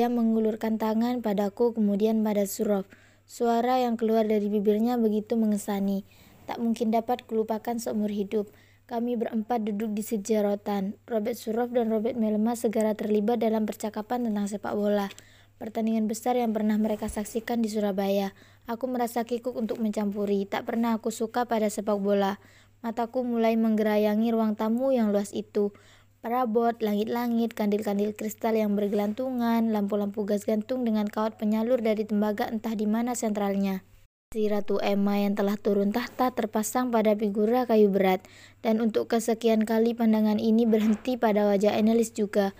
Ia mengulurkan tangan padaku kemudian pada Surov. Suara yang keluar dari bibirnya begitu mengesani. Tak mungkin dapat kulupakan seumur hidup. Kami berempat duduk di sejarotan. Robert Surov dan Robert Melema segera terlibat dalam percakapan tentang sepak bola. Pertandingan besar yang pernah mereka saksikan di Surabaya. Aku merasa kikuk untuk mencampuri. Tak pernah aku suka pada sepak bola. Mataku mulai menggerayangi ruang tamu yang luas itu. Perabot, langit-langit, kandil-kandil kristal yang bergelantungan, lampu-lampu gas gantung dengan kawat penyalur dari tembaga entah di mana sentralnya. Si Ratu Emma yang telah turun tahta terpasang pada figura kayu berat, dan untuk kesekian kali pandangan ini berhenti pada wajah Annelies juga.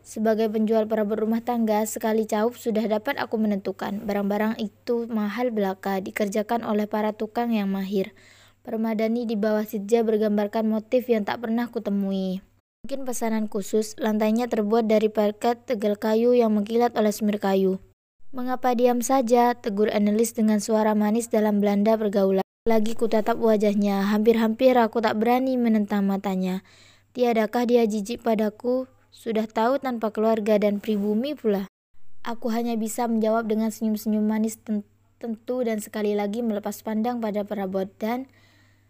Sebagai penjual perabot rumah tangga, sekali caup sudah dapat aku menentukan. Barang-barang itu mahal belaka, dikerjakan oleh para tukang yang mahir. Permadani di bawah sija bergambarkan motif yang tak pernah kutemui. Mungkin pesanan khusus, lantainya terbuat dari parket tegal kayu yang mengkilat oleh semir kayu. Mengapa diam saja? Tegur Annelies dengan suara manis dalam Belanda pergaulan. Lagi kutatap wajahnya, hampir-hampir aku tak berani menentang matanya. Tiadakah dia jijik padaku? Sudah tahu tanpa keluarga dan pribumi pula. Aku hanya bisa menjawab dengan senyum-senyum manis tentu dan sekali lagi melepas pandang pada perabot dan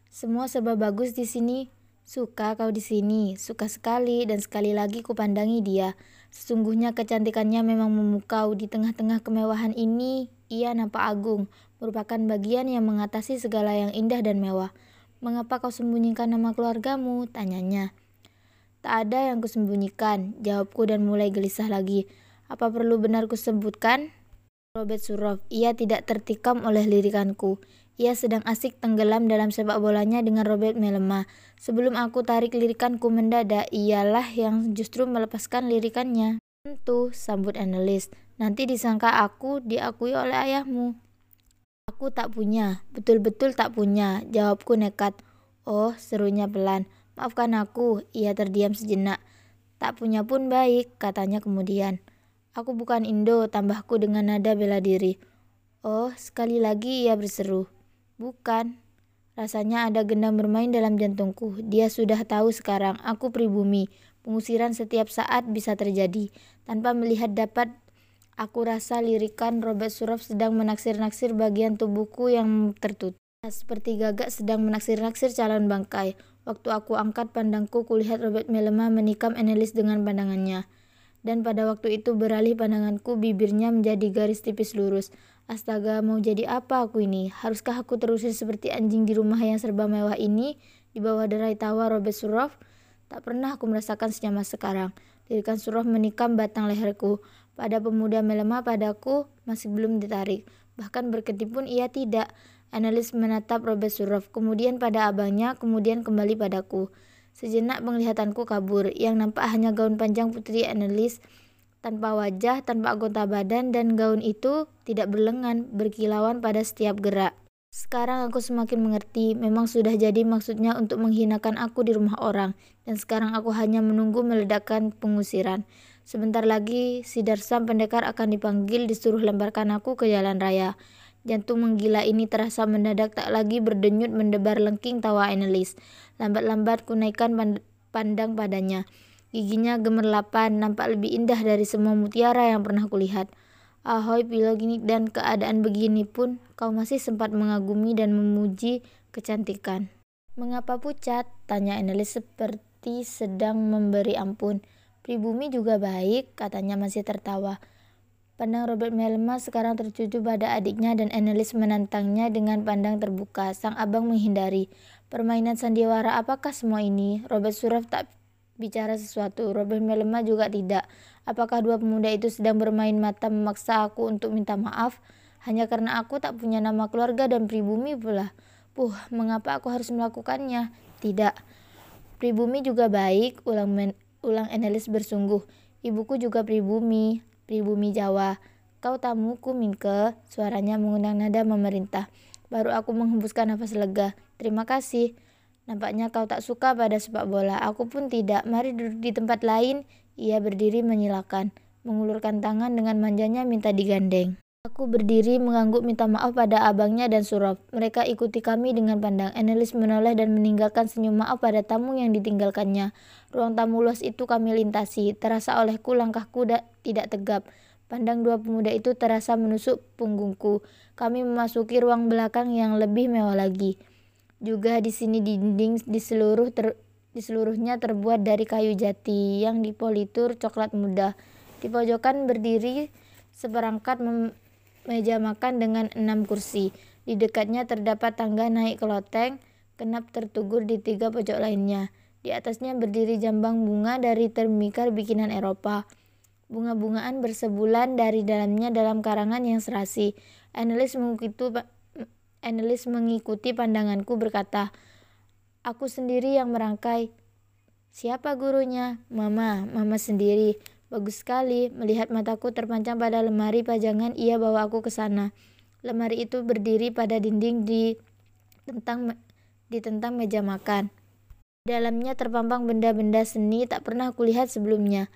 semua serba bagus di sini. Suka kau di sini, suka sekali, dan sekali lagi kupandangi dia. Sesungguhnya kecantikannya memang memukau. Di tengah-tengah kemewahan ini, ia nampak agung, merupakan bagian yang mengatasi segala yang indah dan mewah. Mengapa kau sembunyikan nama keluargamu? Tanyanya. Tak ada yang kusembunyikan, jawabku dan mulai gelisah lagi. Apa perlu benar kusebutkan? Robert Surov, ia tidak tertikam oleh lirikanku. Ia sedang asik tenggelam dalam sepak bolanya dengan Robert Melema. Sebelum aku tarik lirikanku mendadak, ialah yang justru melepaskan lirikannya. Tentu, sambut analis. Nanti disangka aku diakui oleh ayahmu. Aku tak punya, betul-betul tak punya, jawabku nekat. Oh, serunya pelan. Maafkan aku, ia terdiam sejenak. Tak punya pun baik, katanya kemudian. Aku bukan Indo, tambahku dengan nada bela diri. Oh, sekali lagi ia berseru. Bukan. Rasanya ada gendang bermain dalam jantungku. Dia sudah tahu sekarang, aku pribumi. Pengusiran setiap saat bisa terjadi. Tanpa melihat dapat, aku rasa lirikan Robert Surov sedang menaksir-naksir bagian tubuhku yang tertutup. Seperti gagak sedang menaksir-naksir calon bangkai. Waktu aku angkat pandangku, kulihat Robert melemah menikam Annelies dengan pandangannya. Dan pada waktu itu beralih pandanganku, bibirnya menjadi garis tipis lurus. Astaga, mau jadi apa aku ini? Haruskah aku terusir seperti anjing di rumah yang serba mewah ini, di bawah derai tawa Robert Surov? Tak pernah aku merasakan senyaman sekarang. Lirikan Surov menikam batang leherku. Pada pemuda melemah padaku masih belum ditarik. Bahkan berkedip pun ia tidak. Analis menatap Robert Surov, kemudian pada abangnya, kemudian kembali padaku. Sejenak penglihatanku kabur, yang nampak hanya gaun panjang putri analis tanpa wajah, tanpa anggota badan, dan gaun itu tidak berlengan, berkilauan pada setiap gerak. Sekarang aku semakin mengerti, memang sudah jadi maksudnya untuk menghinakan aku di rumah orang, dan sekarang aku hanya menunggu meledakkan pengusiran. Sebentar lagi, si Darsam pendekar akan dipanggil disuruh lemparkan aku ke jalan raya. Jantung menggila ini terasa mendadak tak lagi berdenyut mendebar lengking tawa Annelies. Lambat-lambat kunaikkan pandang padanya. Giginya gemerlapan, nampak lebih indah dari semua mutiara yang pernah kulihat. Ahoy Piloginik dan keadaan begini pun kau masih sempat mengagumi dan memuji kecantikan. Mengapa pucat? Tanya Annelies seperti sedang memberi ampun. Pribumi juga baik, katanya masih tertawa. Pandang Robert Melma sekarang tertuju pada adiknya dan Annelies menantangnya dengan pandang terbuka. Sang abang menghindari. Permainan sandiwara apakah semua ini? Robert Suraf tak bicara sesuatu. Robert melemah juga tidak. Apakah dua pemuda itu sedang bermain mata memaksa aku untuk minta maaf? Hanya karena aku tak punya nama keluarga dan pribumi pula. Puh, mengapa aku harus melakukannya? Tidak. Pribumi juga baik, ulang men ulang Enelis bersungguh. Ibuku juga pribumi, pribumi Jawa. Kau tamuku, Minke, suaranya mengundang nada memerintah. Baru aku menghembuskan nafas lega. Terima kasih. Nampaknya kau tak suka pada sepak bola. Aku pun tidak. Mari duduk di tempat lain. Ia berdiri menyilakan. Mengulurkan tangan dengan manjanya minta digandeng. Aku berdiri mengangguk minta maaf pada abangnya dan Surab. Mereka ikuti kami dengan pandang. Annelies menoleh dan meninggalkan senyum maaf pada tamu yang ditinggalkannya. Ruang tamu luas itu kami lintasi. Terasa olehku langkahku tidak tegap. Pandang dua pemuda itu terasa menusuk punggungku. Kami memasuki ruang belakang yang lebih mewah lagi. Juga di sini dinding di seluruh ter, di seluruhnya terbuat dari kayu jati yang dipolitur coklat muda. Di pojokan berdiri seperangkat meja makan dengan enam kursi. Di dekatnya terdapat tangga naik ke loteng, kenap tertugur di tiga pojok lainnya. Di atasnya berdiri jambang bunga dari termikar bikinan Eropa. Bunga-bungaan bersebulan dari dalamnya dalam karangan yang serasi. Analis mengikuti, analis mengikuti pandanganku berkata, Aku sendiri yang merangkai. Siapa gurunya? Mama, mama sendiri. Bagus sekali. Melihat mataku terpancang pada lemari pajangan, ia bawa aku ke sana. Lemari itu berdiri pada dinding di tentang di tentang meja makan. dalamnya terpampang benda-benda seni tak pernah kulihat sebelumnya.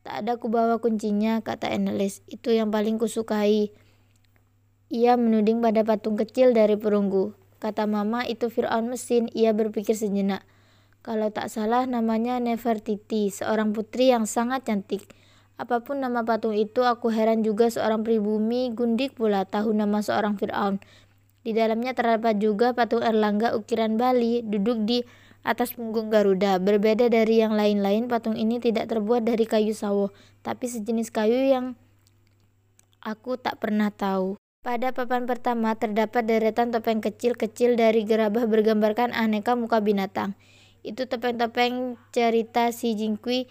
Tak ada kubawa kuncinya, kata Annelies. Itu yang paling kusukai. Ia menuding pada patung kecil dari perunggu. Kata mama itu Fir'aun mesin, ia berpikir sejenak. Kalau tak salah namanya Nefertiti, seorang putri yang sangat cantik. Apa pun nama patung itu, aku heran juga seorang pribumi gundik pula tahu nama seorang Fir'aun. Di dalamnya terdapat juga patung Erlangga ukiran Bali, duduk di atas punggung Garuda. Berbeda dari yang lain-lain, patung ini tidak terbuat dari kayu sawo, tapi sejenis kayu yang aku tak pernah tahu. Pada papan pertama terdapat deretan topeng kecil-kecil dari gerabah bergambarkan aneka muka binatang. Itu topeng-topeng cerita si Jingkui.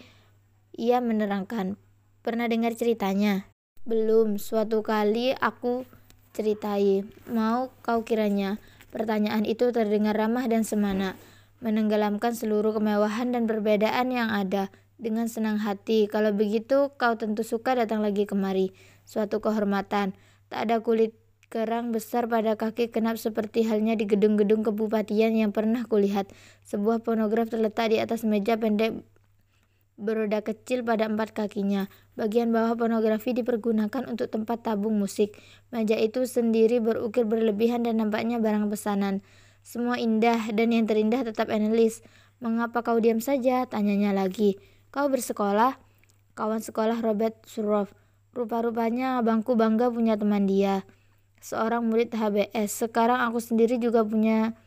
Ia menerangkan. Pernah dengar ceritanya? Belum. Suatu kali aku ceritai. Mau kau kiranya? Pertanyaan itu terdengar ramah dan semana menenggelamkan seluruh kemewahan dan perbedaan yang ada. Dengan senang hati, kalau begitu kau tentu suka datang lagi kemari. Suatu kehormatan. Tak ada kulit kerang besar pada kaki kenap seperti halnya di gedung-gedung kebupatian yang pernah kulihat. Sebuah fonograf terletak di atas meja pendek beroda kecil pada empat kakinya. Bagian bawah pornografi dipergunakan untuk tempat tabung musik. Meja itu sendiri berukir berlebihan dan nampaknya barang pesanan. Semua indah dan yang terindah tetap analis. Mengapa kau diam saja? Tanyanya lagi. Kau bersekolah? Kawan sekolah Robert Surov. Rupa-rupanya abangku bangga punya teman dia. Seorang murid HBS. Sekarang aku sendiri juga punya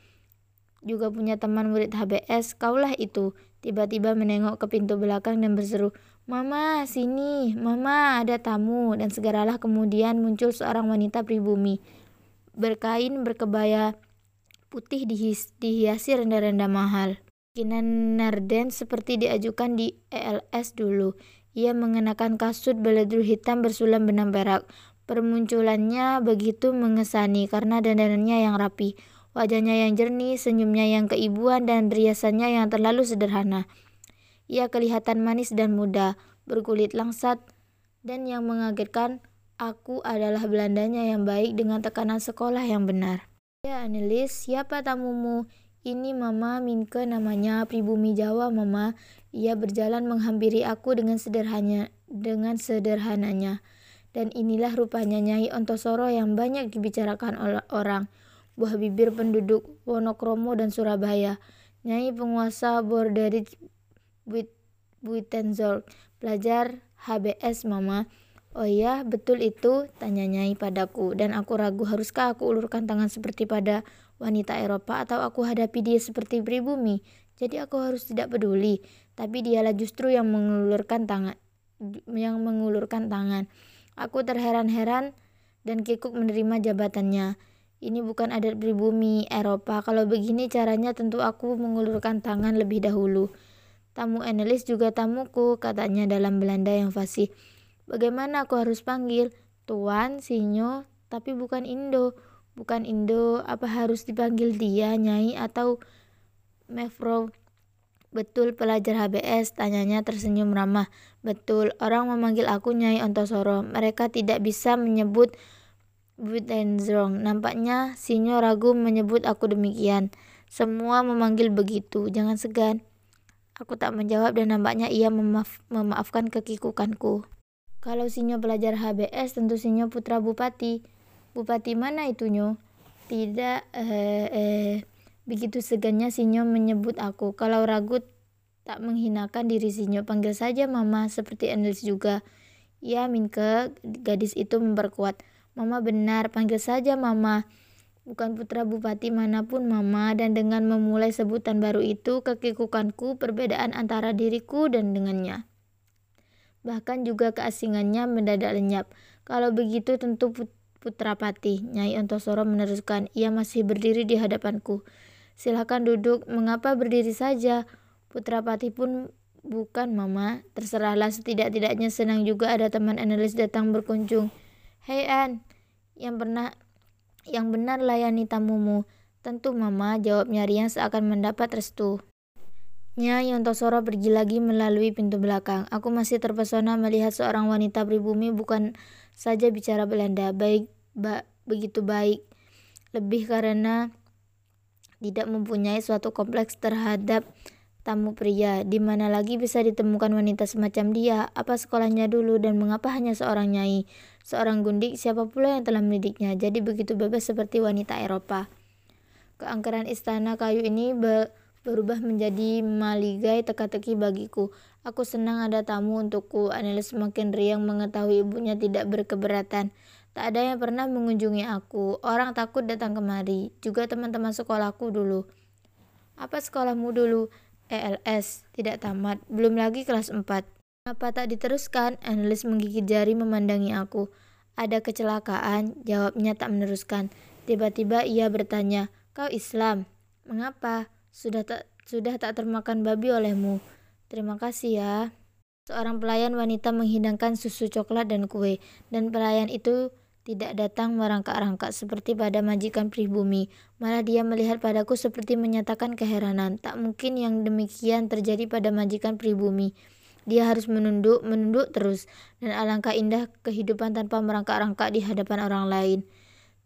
juga punya teman murid HBS. Kaulah itu. Tiba-tiba menengok ke pintu belakang dan berseru, Mama, sini, Mama, ada tamu. Dan segeralah kemudian muncul seorang wanita pribumi. Berkain berkebaya putih dihis, dihiasi rendah-rendah mahal. Kinan Narden seperti diajukan di ELS dulu. Ia mengenakan kasut beledru hitam bersulam benang perak. Permunculannya begitu mengesani karena dandanannya yang rapi, wajahnya yang jernih, senyumnya yang keibuan, dan riasannya yang terlalu sederhana. Ia kelihatan manis dan muda, berkulit langsat, dan yang mengagetkan, aku adalah Belandanya yang baik dengan tekanan sekolah yang benar. Ya, Anelis, siapa tamumu? Ini Mama Minke namanya, pribumi Jawa, Mama. Ia berjalan menghampiri aku dengan sederhana, dengan sederhananya. Dan inilah rupanya Nyai Ontosoro yang banyak dibicarakan oleh orang. Buah bibir penduduk Wonokromo dan Surabaya. Nyai penguasa Borderit Buitenzorg. Pelajar HBS, Mama. Oh iya, betul itu, tanya Nyai padaku, dan aku ragu haruskah aku ulurkan tangan seperti pada wanita Eropa atau aku hadapi dia seperti pribumi. Jadi aku harus tidak peduli, tapi dialah justru yang mengulurkan tangan yang mengulurkan tangan. Aku terheran-heran dan kikuk menerima jabatannya. Ini bukan adat pribumi Eropa. Kalau begini caranya tentu aku mengulurkan tangan lebih dahulu. Tamu Annelies juga tamuku, katanya dalam Belanda yang fasih. Bagaimana aku harus panggil? Tuan, Sinyo, tapi bukan Indo. Bukan Indo, apa harus dipanggil dia, Nyai, atau Mevro? Betul pelajar HBS, tanyanya tersenyum ramah. Betul, orang memanggil aku Nyai Ontosoro. Mereka tidak bisa menyebut Buitenzrong. Nampaknya Sinyo ragu menyebut aku demikian. Semua memanggil begitu, jangan segan. Aku tak menjawab dan nampaknya ia memaaf memaafkan kekikukanku. Kalau Sinyo belajar HBS, tentu Sinyo putra bupati. Bupati mana itu Nyo? Tidak, eh, eh, begitu segannya Sinyo menyebut aku. Kalau ragu tak menghinakan diri Sinyo, panggil saja Mama seperti Endels juga. Ya, Minke, gadis itu memperkuat. Mama benar, panggil saja Mama. Bukan putra bupati mana pun Mama, dan dengan memulai sebutan baru itu, kekikukanku perbedaan antara diriku dan dengannya. Bahkan juga keasingannya mendadak lenyap. Kalau begitu tentu putra pati, Nyai Ontosoro meneruskan. Ia masih berdiri di hadapanku. Silakan duduk, mengapa berdiri saja? Putra pati pun Bukan, Mama. Terserahlah setidak-tidaknya senang juga ada teman analis datang berkunjung. Hei, An. Yang pernah yang benar layani tamumu. Tentu, Mama, jawabnya Rian seakan mendapat restu. Nyai Yontosoro pergi lagi melalui pintu belakang. Aku masih terpesona melihat seorang wanita pribumi bukan saja bicara Belanda, baik ba, begitu baik. Lebih karena tidak mempunyai suatu kompleks terhadap tamu pria, di mana lagi bisa ditemukan wanita semacam dia, apa sekolahnya dulu dan mengapa hanya seorang nyai, seorang gundik, siapa pula yang telah mendidiknya, jadi begitu bebas seperti wanita Eropa. Keangkeran istana kayu ini be berubah menjadi maligai teka-teki bagiku. Aku senang ada tamu untukku. Anelis semakin riang mengetahui ibunya tidak berkeberatan. Tak ada yang pernah mengunjungi aku. Orang takut datang kemari. Juga teman-teman sekolahku dulu. Apa sekolahmu dulu? ELS, tidak tamat, belum lagi kelas 4. Kenapa tak diteruskan? Analis menggigit jari memandangi aku. Ada kecelakaan, jawabnya tak meneruskan. Tiba-tiba ia bertanya, kau Islam? Mengapa? Sudah tak sudah tak termakan babi olehmu. Terima kasih ya. Seorang pelayan wanita menghidangkan susu coklat dan kue, dan pelayan itu tidak datang merangkak-rangkak seperti pada majikan pribumi. Malah dia melihat padaku seperti menyatakan keheranan. Tak mungkin yang demikian terjadi pada majikan pribumi. Dia harus menunduk, menunduk terus. Dan alangkah indah kehidupan tanpa merangkak-rangkak di hadapan orang lain.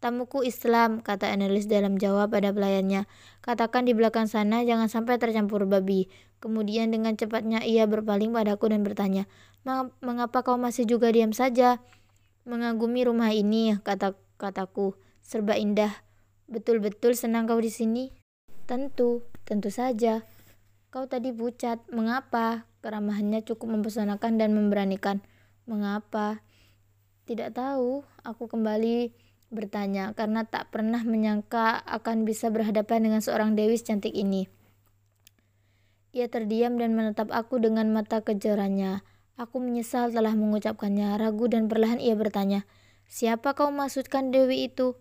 Tamuku Islam, kata analis dalam jawab pada pelayannya. Katakan di belakang sana jangan sampai tercampur babi. Kemudian dengan cepatnya ia berpaling padaku dan bertanya, Mengapa kau masih juga diam saja? Mengagumi rumah ini, kata kataku. Serba indah. Betul-betul senang kau di sini. Tentu, tentu saja. Kau tadi pucat. Mengapa? Keramahannya cukup mempesonakan dan memberanikan. Mengapa? Tidak tahu. Aku kembali bertanya karena tak pernah menyangka akan bisa berhadapan dengan seorang dewi cantik ini. Ia terdiam dan menatap aku dengan mata kejarannya. Aku menyesal telah mengucapkannya. Ragu dan perlahan ia bertanya, Siapa kau maksudkan Dewi itu?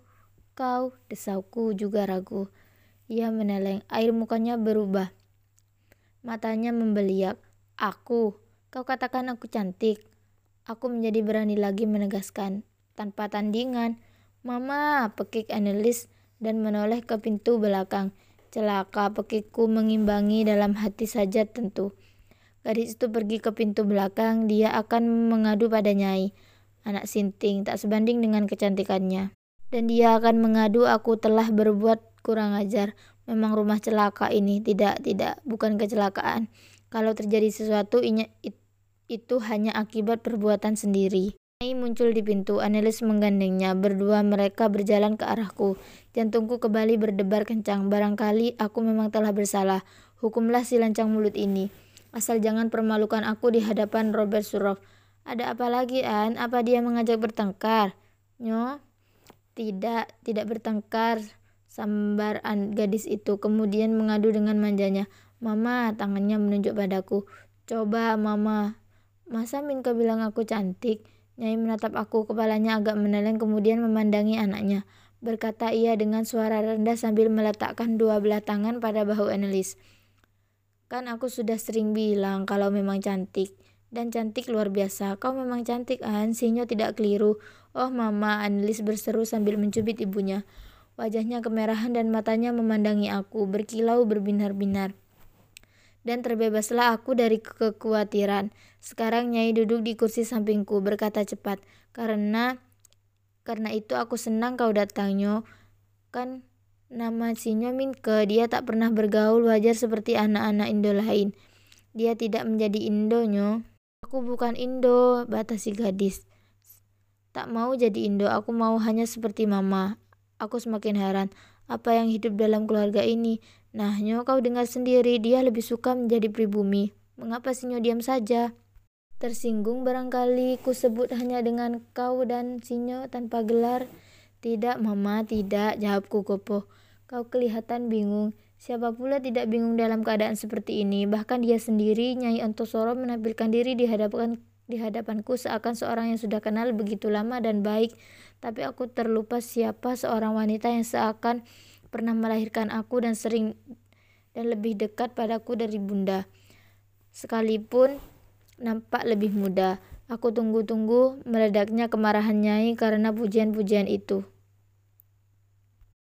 Kau, desauku juga ragu. Ia meneleng, air mukanya berubah. Matanya membeliak. Aku, kau katakan aku cantik. Aku menjadi berani lagi menegaskan, tanpa tandingan. Mama, pekik analis dan menoleh ke pintu belakang. Celaka, pekikku mengimbangi dalam hati saja tentu. Gadis itu pergi ke pintu belakang, dia akan mengadu pada Nyai. Anak Sinting tak sebanding dengan kecantikannya. Dan dia akan mengadu aku telah berbuat kurang ajar. Memang rumah celaka ini, tidak, tidak, bukan kecelakaan. Kalau terjadi sesuatu, itu hanya akibat perbuatan sendiri. Nyai muncul di pintu, Anelis menggandengnya. Berdua mereka berjalan ke arahku. Jantungku kembali berdebar kencang. Barangkali aku memang telah bersalah. Hukumlah si lancang mulut ini. Asal jangan permalukan aku di hadapan Robert Surov. Ada apa lagi, An? Apa dia mengajak bertengkar? Nyo? Tidak, tidak bertengkar. Sambar an gadis itu kemudian mengadu dengan manjanya. Mama, tangannya menunjuk padaku. Coba, Mama. Masa Minka bilang aku cantik? Nyai menatap aku, kepalanya agak meneleng kemudian memandangi anaknya. Berkata ia dengan suara rendah sambil meletakkan dua belah tangan pada bahu Annelies. Kan aku sudah sering bilang kalau memang cantik. Dan cantik luar biasa. Kau memang cantik, An. Sinyo tidak keliru. Oh, Mama, Annelies berseru sambil mencubit ibunya. Wajahnya kemerahan dan matanya memandangi aku, berkilau berbinar-binar. Dan terbebaslah aku dari kekhawatiran. Sekarang Nyai duduk di kursi sampingku, berkata cepat. Karena karena itu aku senang kau datangnya. Kan Nama Sinyo Minke, dia tak pernah bergaul wajar seperti anak-anak Indo lain. Dia tidak menjadi Indonyo. Aku bukan Indo, batasi gadis. Tak mau jadi Indo, aku mau hanya seperti mama. Aku semakin heran, apa yang hidup dalam keluarga ini? Nah, nyo kau dengar sendiri, dia lebih suka menjadi pribumi. Mengapa Sinyo diam saja? Tersinggung barangkali ku sebut hanya dengan kau dan Sinyo tanpa gelar. Tidak, Mama, tidak, jawabku kopoh. Kau kelihatan bingung. Siapa pula tidak bingung dalam keadaan seperti ini? Bahkan dia sendiri, Nyai Antosoro menampilkan diri di hadapan di hadapanku seakan seorang yang sudah kenal begitu lama dan baik. Tapi aku terlupa siapa seorang wanita yang seakan pernah melahirkan aku dan sering dan lebih dekat padaku dari bunda. Sekalipun nampak lebih muda. Aku tunggu-tunggu meledaknya kemarahan Nyai karena pujian-pujian itu.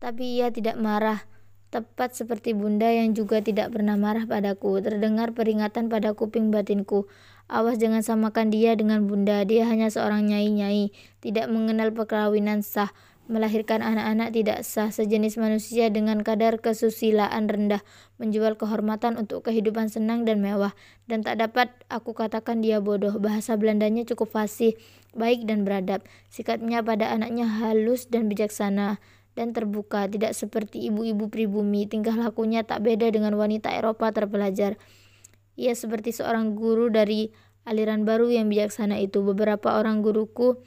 Tapi ia tidak marah, tepat seperti bunda yang juga tidak pernah marah padaku. Terdengar peringatan pada kuping batinku. Awas jangan samakan dia dengan bunda, dia hanya seorang nyai-nyai, tidak mengenal perkawinan sah melahirkan anak-anak tidak sah sejenis manusia dengan kadar kesusilaan rendah, menjual kehormatan untuk kehidupan senang dan mewah, dan tak dapat aku katakan dia bodoh. Bahasa Belandanya cukup fasih, baik dan beradab. Sikapnya pada anaknya halus dan bijaksana dan terbuka, tidak seperti ibu-ibu pribumi. Tingkah lakunya tak beda dengan wanita Eropa terpelajar. Ia seperti seorang guru dari aliran baru yang bijaksana itu. Beberapa orang guruku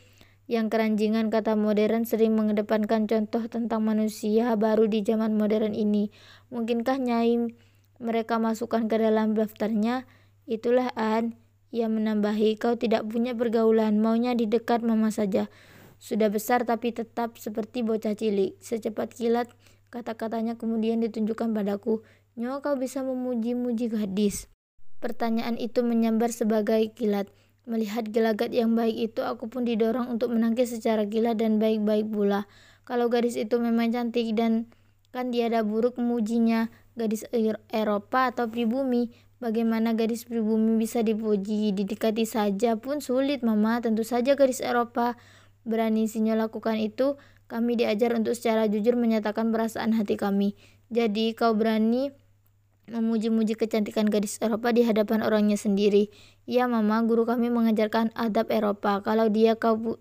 yang keranjingan kata modern sering mengedepankan contoh tentang manusia baru di zaman modern ini. Mungkinkah Nyai mereka masukkan ke dalam daftarnya? Itulah An. Ia menambahi, kau tidak punya pergaulan, maunya di dekat mama saja. Sudah besar tapi tetap seperti bocah cilik. Secepat kilat, kata-katanya kemudian ditunjukkan padaku. Nyo kau bisa memuji-muji gadis. Pertanyaan itu menyambar sebagai kilat. Melihat gelagat yang baik itu, aku pun didorong untuk menangkis secara gila dan baik-baik pula. Kalau gadis itu memang cantik dan kan tiada buruk memujinya, gadis Eropa atau pribumi, bagaimana gadis pribumi bisa dipuji, didekati saja pun sulit mama, tentu saja gadis Eropa. Berani sinyo lakukan itu, kami diajar untuk secara jujur menyatakan perasaan hati kami. Jadi kau berani memuji-muji kecantikan gadis Eropa di hadapan orangnya sendiri. Ya mama, guru kami mengajarkan adab Eropa. Kalau dia kau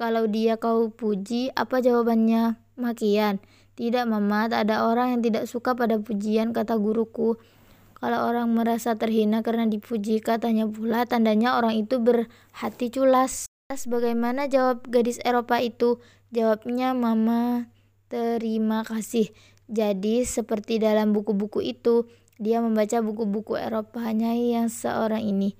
kalau dia kau puji, apa jawabannya? Makian. Tidak mama, tak ada orang yang tidak suka pada pujian, kata guruku. Kalau orang merasa terhina karena dipuji, katanya pula tandanya orang itu berhati culas. Bagaimana jawab gadis Eropa itu? Jawabnya, Mama, terima kasih. Jadi, seperti dalam buku-buku itu, dia membaca buku-buku Eropa Nyai yang seorang ini.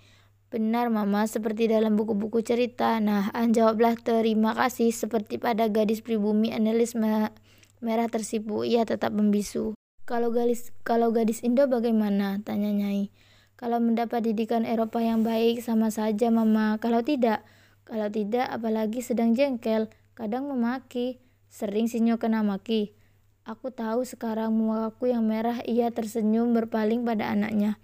Benar mama, seperti dalam buku-buku cerita. Nah, anjawablah terima kasih seperti pada gadis pribumi analis merah tersipu. Ia tetap membisu. Kalau gadis kalau gadis Indo bagaimana? Tanya Nyai. Kalau mendapat didikan Eropa yang baik sama saja mama. Kalau tidak, kalau tidak apalagi sedang jengkel, kadang memaki. Sering sinyo kena maki. Aku tahu sekarang mukaku yang merah ia tersenyum berpaling pada anaknya.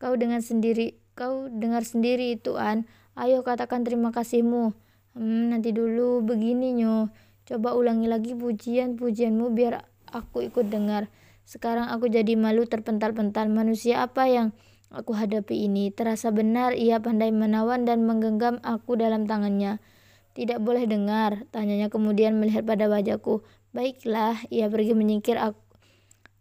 Kau dengan sendiri, kau dengar sendiri itu An. Ayo katakan terima kasihmu. Hmm, nanti dulu begini nyo. Coba ulangi lagi pujian-pujianmu biar aku ikut dengar. Sekarang aku jadi malu terpental-pental. Manusia apa yang aku hadapi ini? Terasa benar ia pandai menawan dan menggenggam aku dalam tangannya. Tidak boleh dengar, tanyanya kemudian melihat pada wajahku. Baiklah, ia pergi menyingkir aku,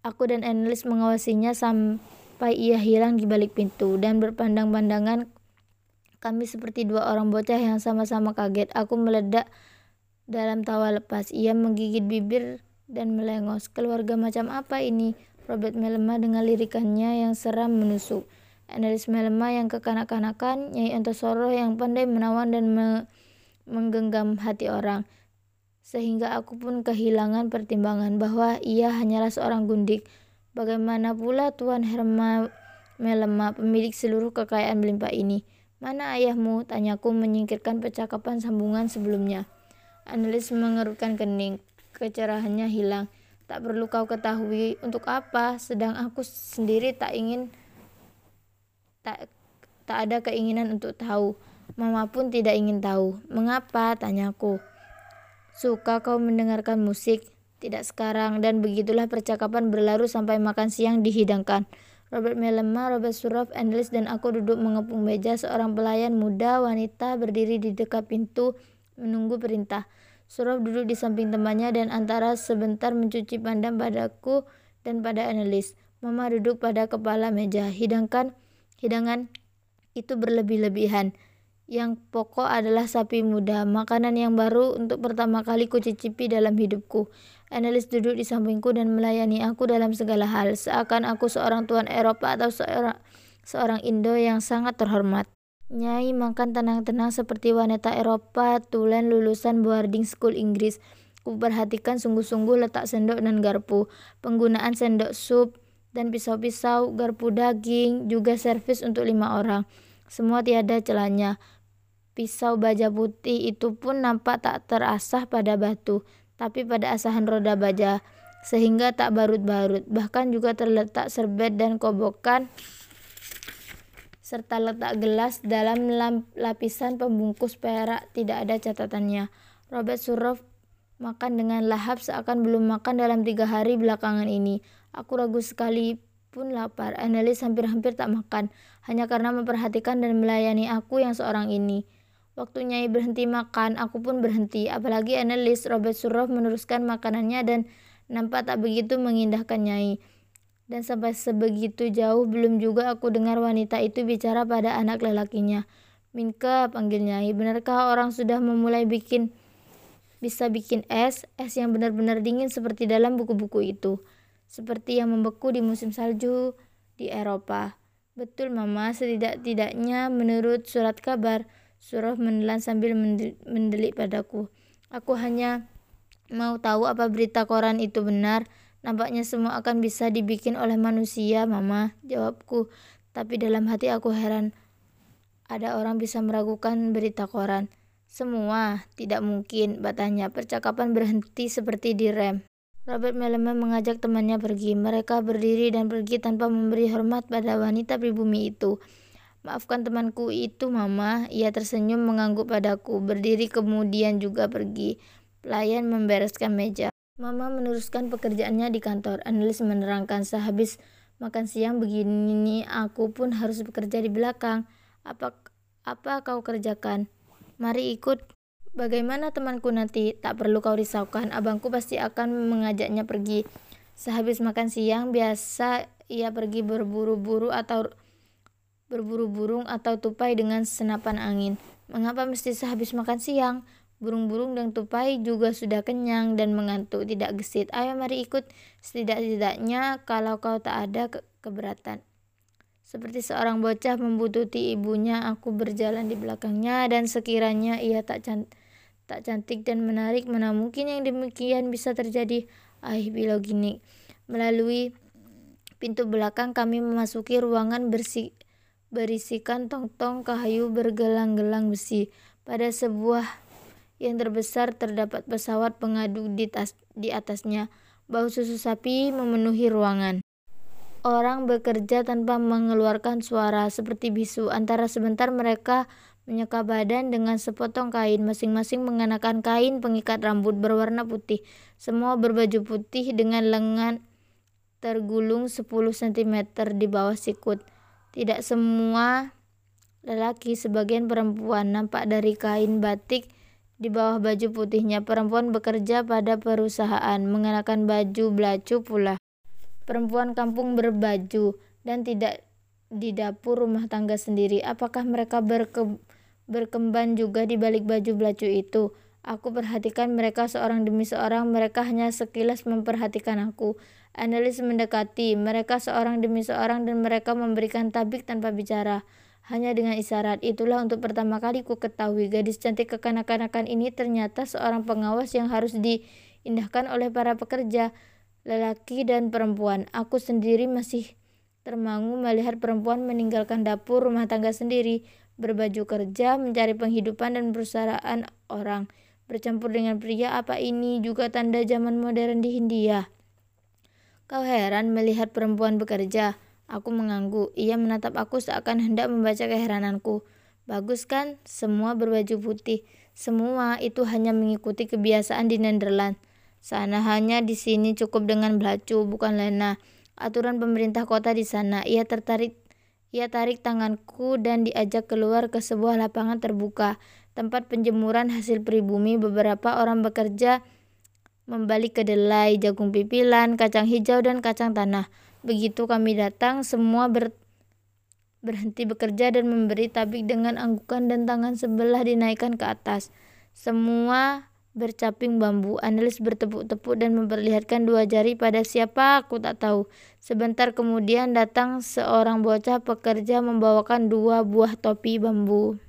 aku dan Annelies mengawasinya sampai ia hilang di balik pintu dan berpandang-pandangan kami seperti dua orang bocah yang sama-sama kaget. Aku meledak dalam tawa lepas. Ia menggigit bibir dan melengos. Keluarga macam apa ini? Robert melemah dengan lirikannya yang seram menusuk. Annelies melemah yang kekanak-kanakan, Nyai Antosoro yang pandai menawan dan me menggenggam hati orang sehingga aku pun kehilangan pertimbangan bahwa ia hanyalah seorang gundik. Bagaimana pula Tuan Herma Melema, pemilik seluruh kekayaan melimpah ini? Mana ayahmu? Tanyaku menyingkirkan percakapan sambungan sebelumnya. Analis mengerutkan kening. Kecerahannya hilang. Tak perlu kau ketahui untuk apa, sedang aku sendiri tak ingin tak tak ada keinginan untuk tahu. Mama pun tidak ingin tahu. Mengapa? Tanyaku. Suka kau mendengarkan musik? Tidak sekarang, dan begitulah percakapan berlalu sampai makan siang dihidangkan. Robert Melema, Robert Surov, Endless, dan aku duduk mengepung meja. Seorang pelayan muda wanita berdiri di dekat pintu menunggu perintah. Surov duduk di samping temannya dan antara sebentar mencuci pandang padaku dan pada analis. Mama duduk pada kepala meja. Hidangkan hidangan itu berlebih-lebihan. Yang pokok adalah sapi muda, makanan yang baru untuk pertama kali kucicipi dalam hidupku. Annelies duduk di sampingku dan melayani aku dalam segala hal, seakan aku seorang tuan Eropa atau seorang seorang Indo yang sangat terhormat. Nyai makan tenang-tenang seperti wanita Eropa tulen lulusan boarding school Inggris. Kuperhatikan sungguh-sungguh letak sendok dan garpu, penggunaan sendok sup, dan pisau-pisau, garpu daging, juga servis untuk lima orang. Semua tiada celahnya. Pisau baja putih itu pun nampak tak terasah pada batu, tapi pada asahan roda baja, sehingga tak barut-barut. Bahkan juga terletak serbet dan kobokan serta letak gelas dalam lapisan pembungkus perak tidak ada catatannya. Robert Surov makan dengan lahap seakan belum makan dalam tiga hari belakangan ini. Aku ragu sekali pun lapar. Annelies hampir-hampir tak makan, hanya karena memperhatikan dan melayani aku yang seorang ini. Waktu Nyai berhenti makan, aku pun berhenti. Apalagi analis Robert Surov meneruskan makanannya dan nampak tak begitu mengindahkan Nyai. Dan sampai sebegitu jauh belum juga aku dengar wanita itu bicara pada anak lelakinya. Minka, panggil Nyai, benarkah orang sudah memulai bikin bisa bikin es, es yang benar-benar dingin seperti dalam buku-buku itu. Seperti yang membeku di musim salju di Eropa. Betul mama, setidak-tidaknya menurut surat kabar, Surah menelan sambil mendelik padaku. Aku hanya mau tahu apa berita koran itu benar. Nampaknya semua akan bisa dibikin oleh manusia, Mama. Jawabku. Tapi dalam hati aku heran. Ada orang bisa meragukan berita koran. Semua, tidak mungkin, batanya. Percakapan berhenti seperti direm. Robert Melemen mengajak temannya pergi. Mereka berdiri dan pergi tanpa memberi hormat pada wanita pribumi itu. Maafkan temanku itu, Mama. Ia tersenyum mengangguk padaku, berdiri kemudian juga pergi. Pelayan membereskan meja. Mama meneruskan pekerjaannya di kantor. Analis menerangkan sehabis makan siang begini aku pun harus bekerja di belakang. Apa apa kau kerjakan? Mari ikut. Bagaimana temanku nanti? Tak perlu kau risaukan, abangku pasti akan mengajaknya pergi. Sehabis makan siang, biasa ia pergi berburu-buru atau berburu burung atau tupai dengan senapan angin. Mengapa mesti sehabis makan siang? Burung-burung dan tupai juga sudah kenyang dan mengantuk, tidak gesit. Ayo mari ikut, setidak-tidaknya kalau kau tak ada ke keberatan. Seperti seorang bocah membututi ibunya, aku berjalan di belakangnya dan sekiranya ia tak cantik, tak cantik dan menarik, mana mungkin yang demikian bisa terjadi? Ah, bila gini. Melalui pintu belakang kami memasuki ruangan bersih berisikan tong-tong kayu bergelang-gelang besi. Pada sebuah yang terbesar terdapat pesawat pengadu di, tas, di atasnya. Bau susu sapi memenuhi ruangan. Orang bekerja tanpa mengeluarkan suara seperti bisu. Antara sebentar mereka menyeka badan dengan sepotong kain. Masing-masing mengenakan kain pengikat rambut berwarna putih. Semua berbaju putih dengan lengan tergulung 10 cm di bawah sikut. Tidak semua lelaki, sebagian perempuan nampak dari kain batik di bawah baju putihnya. Perempuan bekerja pada perusahaan, mengenakan baju belacu pula. Perempuan kampung berbaju dan tidak di dapur rumah tangga sendiri. Apakah mereka berke, berkembang juga di balik baju belacu itu? Aku perhatikan mereka seorang demi seorang, mereka hanya sekilas memperhatikan aku. Analis mendekati mereka seorang demi seorang dan mereka memberikan tabik tanpa bicara. Hanya dengan isyarat, itulah untuk pertama kali ku ketahui gadis cantik kekanak-kanakan ini ternyata seorang pengawas yang harus diindahkan oleh para pekerja, lelaki dan perempuan. Aku sendiri masih termangu melihat perempuan meninggalkan dapur rumah tangga sendiri, berbaju kerja, mencari penghidupan dan perusahaan orang bercampur dengan pria apa ini juga tanda zaman modern di Hindia. Kau heran melihat perempuan bekerja? Aku mengangguk. Ia menatap aku seakan hendak membaca keherananku. Bagus kan? Semua berbaju putih. Semua itu hanya mengikuti kebiasaan di Netherlands. Sana hanya di sini cukup dengan belacu, bukan lena. Aturan pemerintah kota di sana. Ia tertarik ia tarik tanganku dan diajak keluar ke sebuah lapangan terbuka tempat penjemuran hasil pribumi beberapa orang bekerja membalik kedelai, jagung pipilan, kacang hijau dan kacang tanah. Begitu kami datang, semua ber, berhenti bekerja dan memberi tabik dengan anggukan dan tangan sebelah dinaikkan ke atas. Semua bercaping bambu. Analis bertepuk-tepuk dan memperlihatkan dua jari pada siapa aku tak tahu. Sebentar kemudian datang seorang bocah pekerja membawakan dua buah topi bambu.